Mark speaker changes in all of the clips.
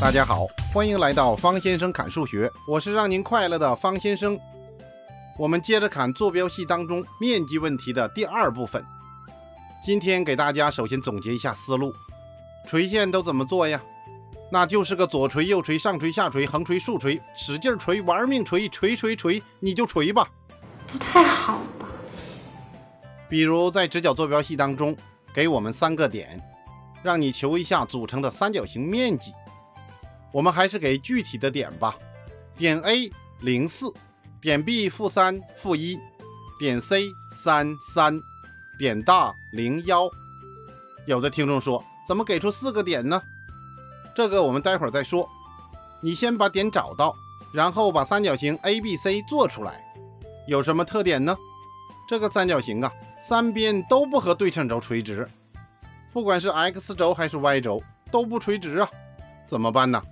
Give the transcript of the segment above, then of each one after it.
Speaker 1: 大家好，欢迎来到方先生侃数学，我是让您快乐的方先生。我们接着看坐标系当中面积问题的第二部分。今天给大家首先总结一下思路，垂线都怎么做呀？那就是个左垂右垂上垂下垂横垂竖垂，使劲垂玩命垂垂垂垂，你就垂吧。
Speaker 2: 不太好吧？
Speaker 1: 比如在直角坐标系当中，给我们三个点，让你求一下组成的三角形面积。我们还是给具体的点吧，点 A 零四，点 B 负三负一，点 C 三三，点大零幺。有的听众说，怎么给出四个点呢？这个我们待会儿再说。你先把点找到，然后把三角形 ABC 做出来。有什么特点呢？这个三角形啊，三边都不和对称轴垂直，不管是 X 轴还是 Y 轴都不垂直啊，怎么办呢？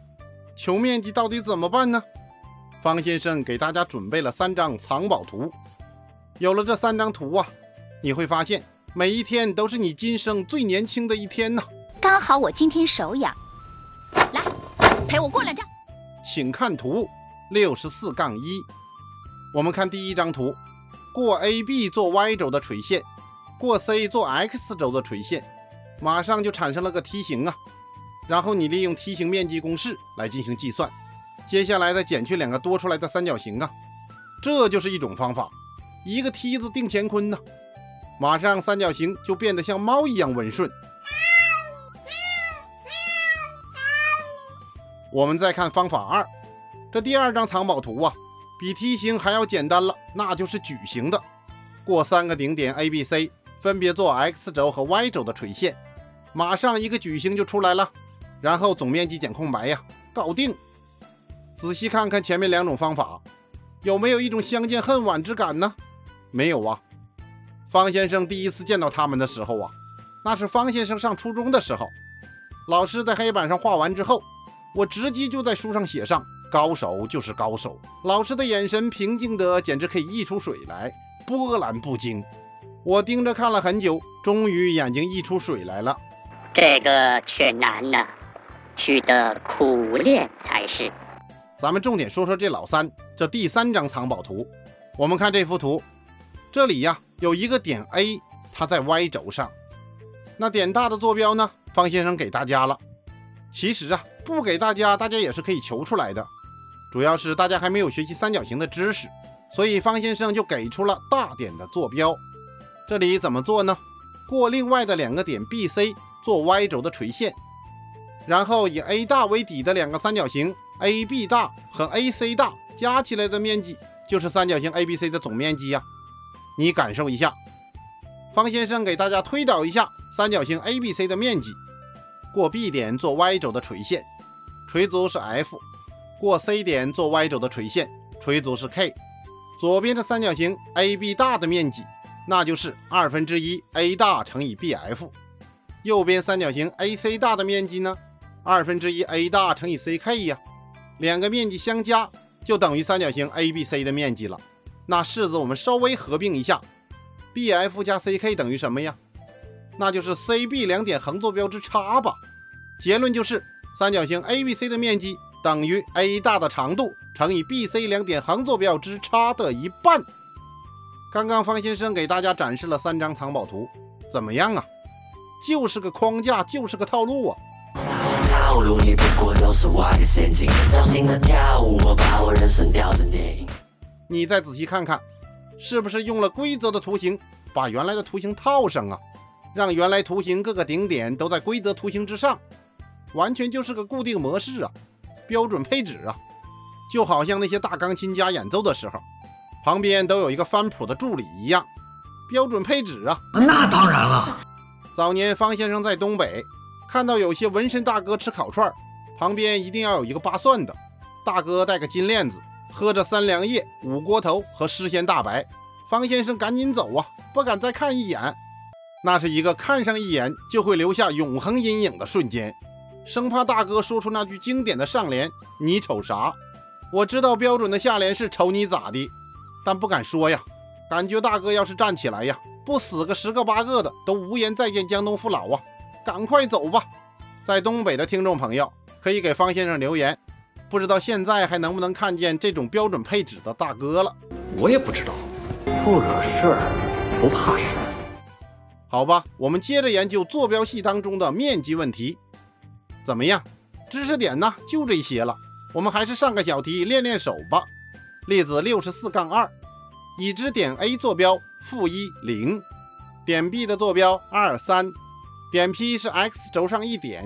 Speaker 1: 求面积到底怎么办呢？方先生给大家准备了三张藏宝图。有了这三张图啊，你会发现每一天都是你今生最年轻的一天呢。
Speaker 3: 刚好我今天手痒，来陪我过两张。
Speaker 1: 请看图六十四杠一。我们看第一张图，过 AB 做 Y 轴的垂线，过 C 做 X 轴的垂线，马上就产生了个梯形啊。然后你利用梯形面积公式来进行计算，接下来再减去两个多出来的三角形啊，这就是一种方法，一个梯子定乾坤呢，马上三角形就变得像猫一样温顺。我们再看方法二，这第二张藏宝图啊，比梯形还要简单了，那就是矩形的，过三个顶点 A、B、C，分别做 X 轴和 Y 轴的垂线，马上一个矩形就出来了。然后总面积减空白呀，搞定。仔细看看前面两种方法，有没有一种相见恨晚之感呢？没有啊。方先生第一次见到他们的时候啊，那是方先生上初中的时候。老师在黑板上画完之后，我直接就在书上写上“高手就是高手”。老师的眼神平静的简直可以溢出水来，波澜不惊。我盯着看了很久，终于眼睛溢出水来了。
Speaker 4: 这个却难了。需得苦练才是。
Speaker 1: 咱们重点说说这老三，这第三张藏宝图。我们看这幅图，这里呀有一个点 A，它在 Y 轴上。那点大的坐标呢？方先生给大家了。其实啊，不给大家，大家也是可以求出来的。主要是大家还没有学习三角形的知识，所以方先生就给出了大点的坐标。这里怎么做呢？过另外的两个点 B、C 做 Y 轴的垂线。然后以 A 大为底的两个三角形 AB 大和 AC 大加起来的面积就是三角形 ABC 的总面积呀。你感受一下，方先生给大家推导一下三角形 ABC 的面积。过 B 点做 Y 轴的垂线，垂足是 F；过 C 点做 Y 轴的垂线，垂足是 K。左边的三角形 AB 大的面积，那就是二分之一 A 大乘以 BF。右边三角形 AC 大的面积呢？二分之一 a 大乘以 ck 呀，两个面积相加就等于三角形 ABC 的面积了。那式子我们稍微合并一下，bf 加 ck 等于什么呀？那就是 cb 两点横坐标之差吧。结论就是三角形 ABC 的面积等于 a 大的长度乘以 bc 两点横坐标之差的一半。刚刚方先生给大家展示了三张藏宝图，怎么样啊？就是个框架，就是个套路啊。套路，你不过就是挖个陷阱，小心的跳舞，我把我人生调成电影。你再仔细看看，是不是用了规则的图形把原来的图形套上啊？让原来图形各个顶点都在规则图形之上，完全就是个固定模式啊，标准配置啊，就好像那些大钢琴家演奏的时候，旁边都有一个翻谱的助理一样，标准配置啊。
Speaker 5: 那当然了，
Speaker 1: 早年方先生在东北。看到有些纹身大哥吃烤串，旁边一定要有一个扒蒜的大哥，戴个金链子，喝着三粮液、五锅头和诗仙大白。方先生赶紧走啊，不敢再看一眼。那是一个看上一眼就会留下永恒阴影的瞬间，生怕大哥说出那句经典的上联：“你瞅啥？”我知道标准的下联是“瞅你咋的”，但不敢说呀。感觉大哥要是站起来呀，不死个十个八个的，都无颜再见江东父老啊。赶快走吧！在东北的听众朋友，可以给方先生留言。不知道现在还能不能看见这种标准配置的大哥了？
Speaker 5: 我也不知道。
Speaker 6: 不惹事儿，不怕事儿。
Speaker 1: 好吧，我们接着研究坐标系当中的面积问题。怎么样？知识点呢？就这些了。我们还是上个小题练练手吧。例子六十四杠二，已知点 A 坐标负一零，点 B 的坐标二三，点 P 是 x 轴上一点，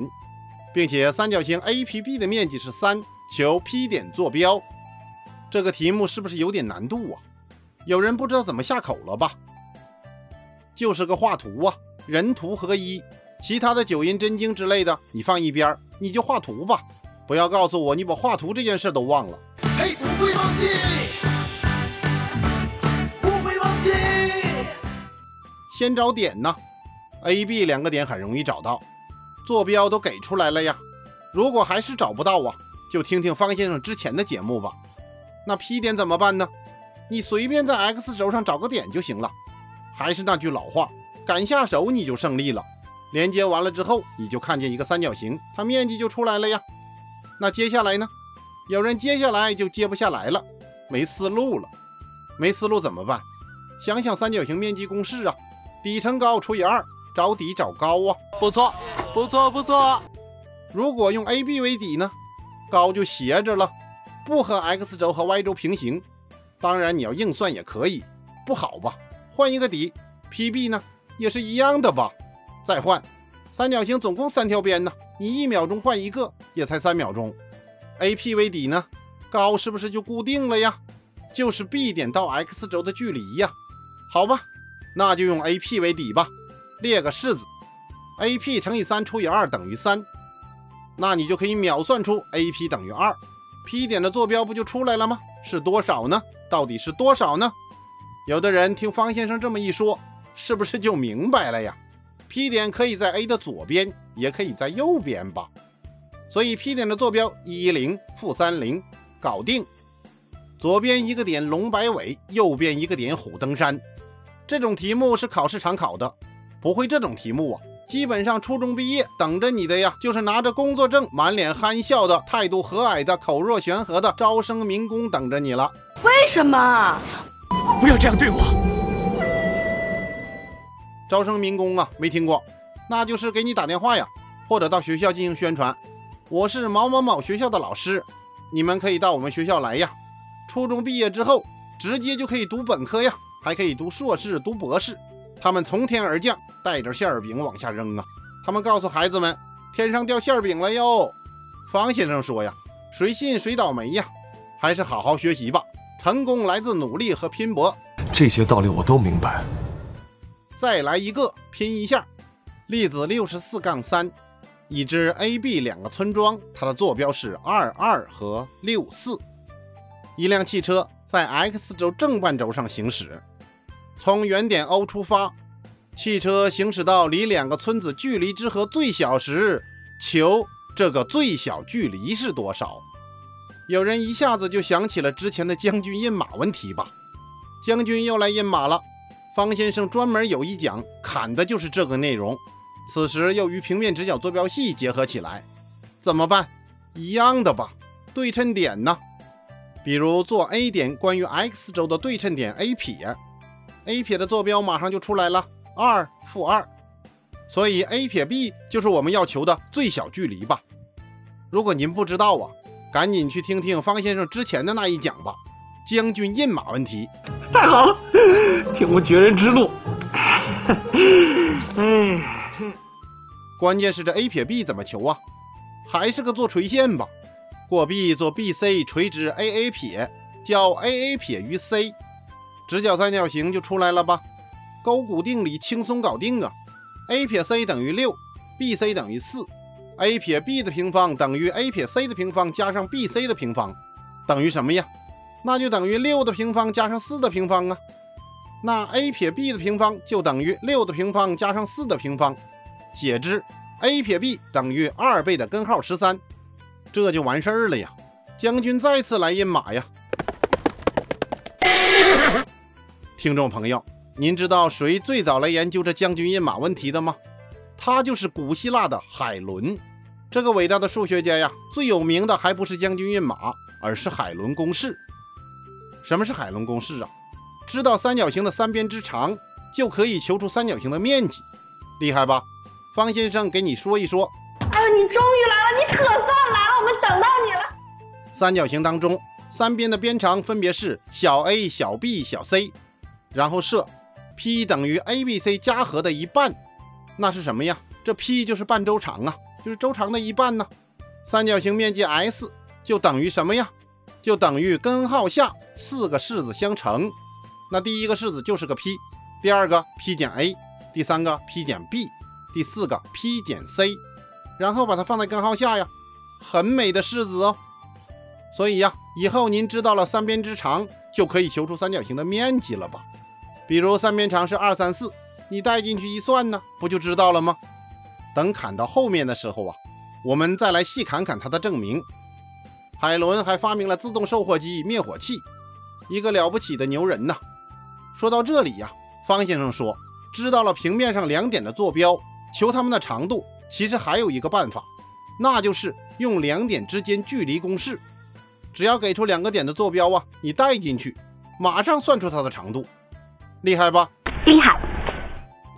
Speaker 1: 并且三角形 APB 的面积是三。求 P 点坐标，这个题目是不是有点难度啊？有人不知道怎么下口了吧？就是个画图啊，人图合一，其他的九阴真经之类的你放一边，你就画图吧。不要告诉我你把画图这件事都忘了。嘿，不会忘记，不会忘记。先找点呢，A、B 两个点很容易找到，坐标都给出来了呀。如果还是找不到啊？就听听方先生之前的节目吧。那 P 点怎么办呢？你随便在 x 轴上找个点就行了。还是那句老话，敢下手你就胜利了。连接完了之后，你就看见一个三角形，它面积就出来了呀。那接下来呢？有人接下来就接不下来了，没思路了。没思路怎么办？想想三角形面积公式啊，底乘高除以二，找底找高啊。
Speaker 7: 不错，不错，不错。
Speaker 1: 如果用 AB 为底呢？高就斜着了，不和 x 轴和 y 轴平行。当然你要硬算也可以，不好吧？换一个底，PB 呢也是一样的吧？再换，三角形总共三条边呢，你一秒钟换一个也才三秒钟。AP 为底呢，高是不是就固定了呀？就是 B 点到 x 轴的距离呀。好吧，那就用 AP 为底吧。列个式子，AP 乘以三除以二等于三。那你就可以秒算出 AP 等于二，P 点的坐标不就出来了吗？是多少呢？到底是多少呢？有的人听方先生这么一说，是不是就明白了呀？P 点可以在 A 的左边，也可以在右边吧？所以 P 点的坐标一零负三零，搞定。左边一个点龙摆尾，右边一个点虎登山。这种题目是考试常考的，不会这种题目啊？基本上初中毕业，等着你的呀，就是拿着工作证，满脸憨笑的，态度和蔼的，口若悬河的招生民工等着你了。
Speaker 8: 为什么？
Speaker 7: 不要这样对我！
Speaker 1: 招生民工啊，没听过，那就是给你打电话呀，或者到学校进行宣传。我是某某某学校的老师，你们可以到我们学校来呀。初中毕业之后，直接就可以读本科呀，还可以读硕士、读博士。他们从天而降，带着馅饼往下扔啊！他们告诉孩子们：“天上掉馅饼了哟！”方先生说：“呀，谁信谁倒霉呀！还是好好学习吧。成功来自努力和拼搏。”
Speaker 5: 这些道理我都明白。
Speaker 1: 再来一个，拼一下。例子六十四杠三，已知 A、B 两个村庄，它的坐标是二二和六四。一辆汽车在 x 轴正半轴上行驶。从原点 O 出发，汽车行驶到离两个村子距离之和最小时，求这个最小距离是多少？有人一下子就想起了之前的将军印马问题吧？将军又来印马了。方先生专门有一讲砍的就是这个内容。此时又与平面直角坐标系结合起来，怎么办？一样的吧？对称点呢？比如做 A 点关于 x 轴的对称点 A 撇。A 撇的坐标马上就出来了，二负二，所以 A 撇 B 就是我们要求的最小距离吧？如果您不知道啊，赶紧去听听方先生之前的那一讲吧。将军印马问题，
Speaker 6: 太好了，听过绝人之路。
Speaker 1: 哎，关键是这 A 撇 B 怎么求啊？还是个做垂线吧？过 B 做 BC 垂直 AA 撇，交 AA 撇于 C。直角三角形就出来了吧？勾股定理轻松搞定啊！a 撇 c 等于六，bc 等于四，a 撇 b 的平方等于 a 撇 c 的平方加上 bc 的平方，等于什么呀？那就等于六的平方加上四的平方啊！那 a 撇 b 的平方就等于六的平方加上四的平方，解之，a 撇 b 等于二倍的根号十三，这就完事儿了呀！将军再次来印马呀！听众朋友，您知道谁最早来研究这将军印马问题的吗？他就是古希腊的海伦。这个伟大的数学家呀，最有名的还不是将军运马，而是海伦公式。什么是海伦公式啊？知道三角形的三边之长，就可以求出三角形的面积，厉害吧？方先生给你说一说。
Speaker 2: 哎呦，你终于来了，你可算来了，我们等到你了。
Speaker 1: 三角形当中，三边的边长分别是小 a、小 b、小 c，然后设 p 等于 a、b、c 加和的一半，那是什么呀？这 p 就是半周长啊，就是周长的一半呢。三角形面积 S 就等于什么呀？就等于根号下四个式子相乘。那第一个式子就是个 p，第二个 p 减 a，第三个 p 减 b，第四个 p 减 c。然后把它放在根号下呀，很美的式子哦。所以呀，以后您知道了三边之长，就可以求出三角形的面积了吧？比如三边长是二三四，你带进去一算呢，不就知道了吗？等砍到后面的时候啊，我们再来细砍砍它的证明。海伦还发明了自动售货机、灭火器，一个了不起的牛人呐。说到这里呀，方先生说，知道了平面上两点的坐标，求它们的长度。其实还有一个办法，那就是用两点之间距离公式。只要给出两个点的坐标啊，你带进去，马上算出它的长度，厉害吧？
Speaker 4: 厉害。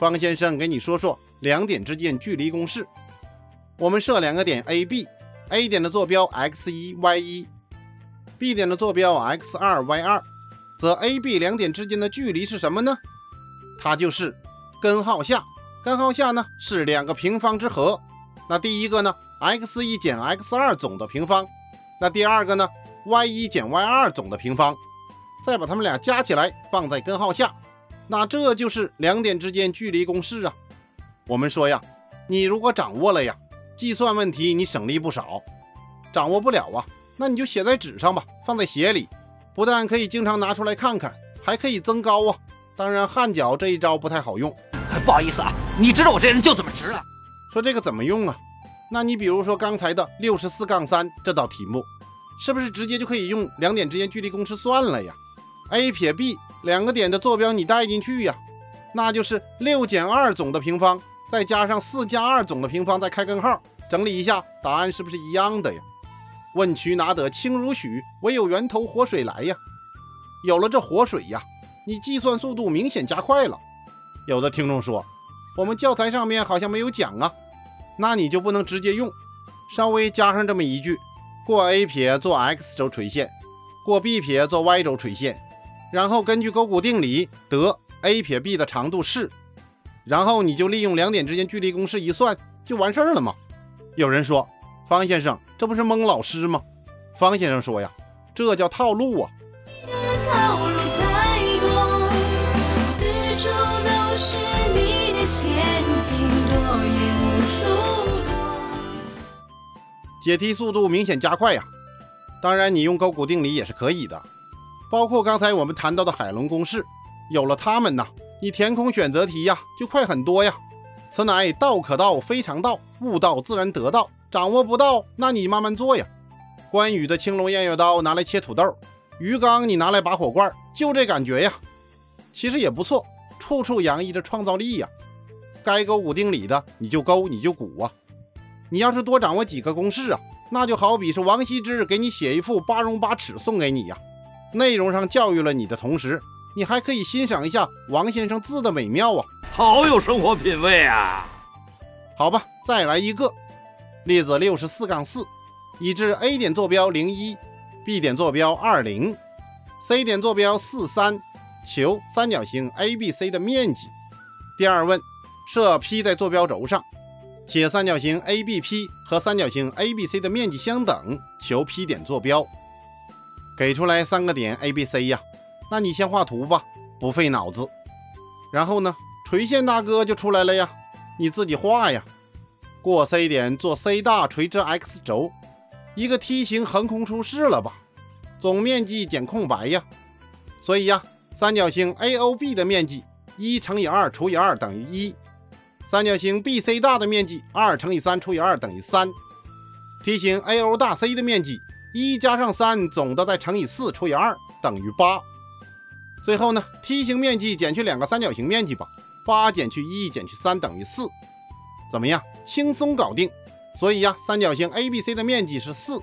Speaker 1: 方先生给你说说两点之间距离公式。我们设两个点 A、B，A 点的坐标 x 一 y 一，B 点的坐标 x 二 y 二，则 A、B 两点之间的距离是什么呢？它就是根号下。根号下呢是两个平方之和，那第一个呢 x 一减 x 二总的平方，那第二个呢 y 一减 y 二总的平方，再把它们俩加起来放在根号下，那这就是两点之间距离公式啊。我们说呀，你如果掌握了呀，计算问题你省力不少；掌握不了啊，那你就写在纸上吧，放在鞋里，不但可以经常拿出来看看，还可以增高啊。当然汗脚这一招不太好用。
Speaker 7: 不好意思啊，你知道我这人就怎么直啊。
Speaker 1: 说这个怎么用啊？那你比如说刚才的六十四杠三这道题目，是不是直接就可以用两点之间距离公式算了呀？a 撇 b 两个点的坐标你带进去呀，那就是六减二总的平方，再加上四加二总的平方，再开根号，整理一下，答案是不是一样的呀？问渠哪得清如许，唯有源头活水来呀。有了这活水呀，你计算速度明显加快了。有的听众说，我们教材上面好像没有讲啊，那你就不能直接用，稍微加上这么一句：过 A 撇做 x 轴垂线，过 B 撇做 y 轴垂线，然后根据勾股定理得 A 撇 B 的长度是，然后你就利用两点之间距离公式一算就完事儿了吗？有人说，方先生这不是蒙老师吗？方先生说呀，这叫套路啊。解题速度明显加快呀！当然，你用勾股定理也是可以的，包括刚才我们谈到的海龙公式，有了它们呐，你填空选择题呀就快很多呀。此乃道可道，非常道；悟道自然得道。掌握不到，那你慢慢做呀。关羽的青龙偃月刀拿来切土豆，鱼缸你拿来拔火罐，就这感觉呀。其实也不错，处处洋溢着创造力呀。该勾股定理的你就勾，你就股啊！你要是多掌握几个公式啊，那就好比是王羲之给你写一幅八荣八耻送给你呀。内容上教育了你的同时，你还可以欣赏一下王先生字的美妙啊，
Speaker 7: 好有生活品味啊！
Speaker 1: 好吧，再来一个例子：六十四杠四，已知 A 点坐标零一，B 点坐标二零，C 点坐标四三，求三角形 ABC 的面积。第二问。设 P 在坐标轴上，且三角形 ABP 和三角形 ABC 的面积相等，求 P 点坐标。给出来三个点 ABC 呀，那你先画图吧，不费脑子。然后呢，垂线大哥就出来了呀，你自己画呀。过 C 点做 C 大垂直 X 轴，一个梯形横空出世了吧？总面积减空白呀，所以呀，三角形 AOB 的面积一乘以二除以二等于一。三角形 BC 大的面积二乘以三除以二等于三，梯形 AO 大 C 的面积一加上三总的再乘以四除以二等于八。最后呢，梯形面积减去两个三角形面积吧，八减去一减去三等于四。怎么样，轻松搞定？所以呀，三角形 ABC 的面积是四。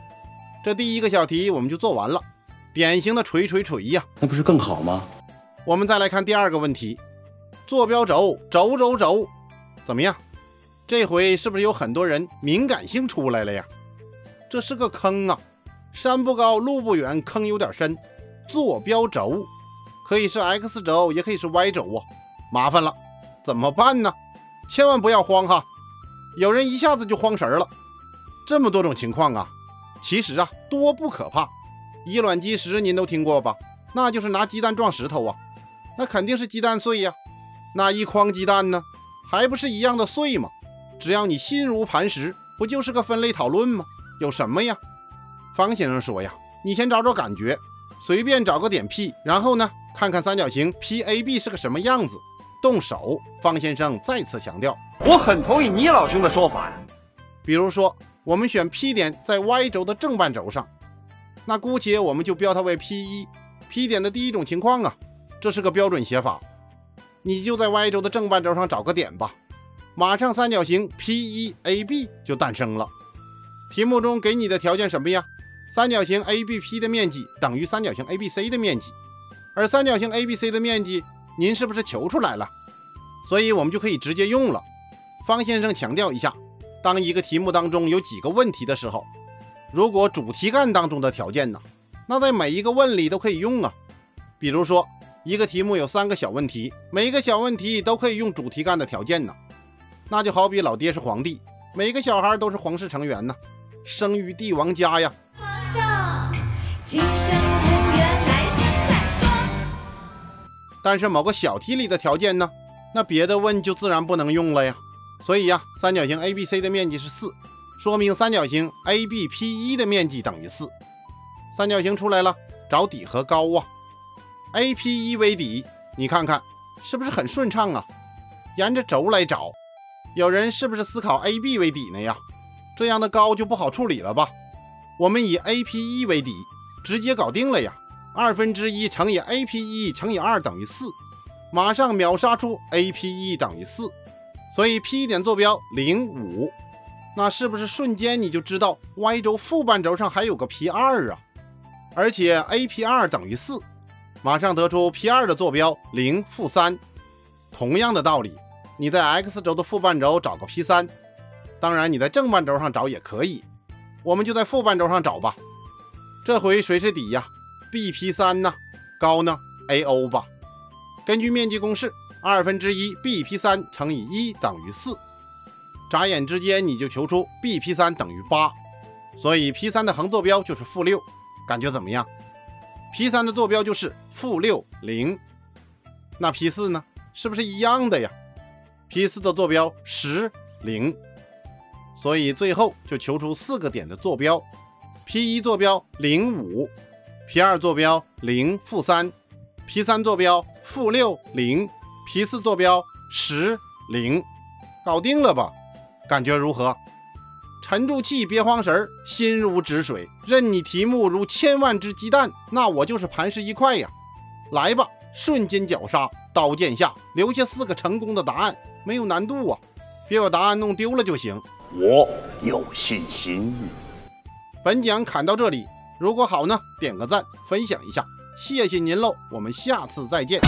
Speaker 1: 这第一个小题我们就做完了，典型的锤锤锤呀！
Speaker 8: 那不是更好吗？
Speaker 1: 我们再来看第二个问题，坐标轴轴轴轴，怎么样？这回是不是有很多人敏感性出来了呀？这是个坑啊！山不高，路不远，坑有点深。坐标轴可以是 x 轴，也可以是 y 轴啊，麻烦了，怎么办呢？千万不要慌哈！有人一下子就慌神了，这么多种情况啊！其实啊，多不可怕。以卵击石，您都听过吧？那就是拿鸡蛋撞石头啊，那肯定是鸡蛋碎呀。那一筐鸡蛋呢，还不是一样的碎吗？只要你心如磐石，不就是个分类讨论吗？有什么呀？方先生说呀，你先找找感觉，随便找个点 P，然后呢，看看三角形 PAB 是个什么样子。动手，方先生再次强调，
Speaker 6: 我很同意倪老兄的说法呀。
Speaker 1: 比如说。我们选 P 点在 Y 轴的正半轴上，那姑且我们就标它为 P 一。P 点的第一种情况啊，这是个标准写法，你就在 Y 轴的正半轴上找个点吧，马上三角形 P1AB 就诞生了。题目中给你的条件什么呀？三角形 ABP 的面积等于三角形 ABC 的面积，而三角形 ABC 的面积您是不是求出来了？所以我们就可以直接用了。方先生强调一下。当一个题目当中有几个问题的时候，如果主题干当中的条件呢，那在每一个问里都可以用啊。比如说，一个题目有三个小问题，每一个小问题都可以用主题干的条件呢。那就好比老爹是皇帝，每个小孩都是皇室成员呢，生于帝王家呀。但是某个小题里的条件呢，那别的问就自然不能用了呀。所以呀，三角形 ABC 的面积是四，说明三角形 ABP1 的面积等于四。三角形出来了，找底和高啊。AP1 为底，你看看是不是很顺畅啊？沿着轴来找，有人是不是思考 AB 为底呢呀？这样的高就不好处理了吧？我们以 AP1 为底，直接搞定了呀。二分之一乘以 AP1 乘以二等于四，马上秒杀出 AP1 等于四。所以 P 点坐标零五，那是不是瞬间你就知道 Y 轴负半轴上还有个 P 二啊？而且 A P 二等于四，马上得出 P 二的坐标零负三。同样的道理，你在 X 轴的负半轴找个 P 三，当然你在正半轴上找也可以，我们就在负半轴上找吧。这回谁是底呀 BP 三呢？高呢？A O 吧。根据面积公式。二分之一 bp 三乘以一等于四，眨眼之间你就求出 bp 三等于八，所以 p 三的横坐标就是负六，感觉怎么样？p 三的坐标就是负六零，那 p 四呢？是不是一样的呀？p 四的坐标十零，所以最后就求出四个点的坐标：p 一坐标零五，p 二坐标零负三，p 三坐标负六零。P 四坐标十零，搞定了吧？感觉如何？沉住气，别慌神儿，心如止水，任你题目如千万只鸡蛋，那我就是磐石一块呀！来吧，瞬间绞杀，刀剑下，留下四个成功的答案，没有难度啊！别把答案弄丢了就行。
Speaker 6: 我有信心。
Speaker 1: 本讲砍到这里，如果好呢，点个赞，分享一下，谢谢您喽！我们下次再见。